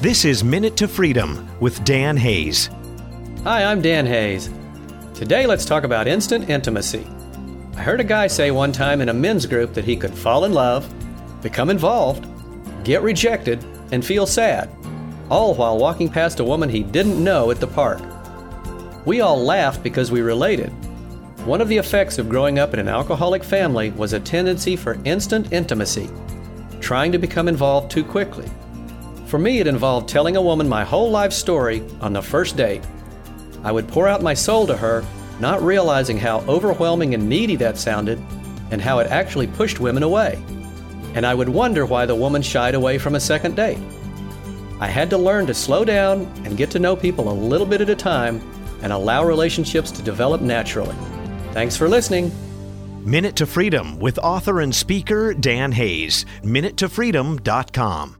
This is Minute to Freedom with Dan Hayes. Hi, I'm Dan Hayes. Today, let's talk about instant intimacy. I heard a guy say one time in a men's group that he could fall in love, become involved, get rejected, and feel sad, all while walking past a woman he didn't know at the park. We all laughed because we related. One of the effects of growing up in an alcoholic family was a tendency for instant intimacy, trying to become involved too quickly. For me, it involved telling a woman my whole life story on the first date. I would pour out my soul to her, not realizing how overwhelming and needy that sounded and how it actually pushed women away. And I would wonder why the woman shied away from a second date. I had to learn to slow down and get to know people a little bit at a time and allow relationships to develop naturally. Thanks for listening. Minute to Freedom with author and speaker Dan Hayes. MinuteToFreedom.com.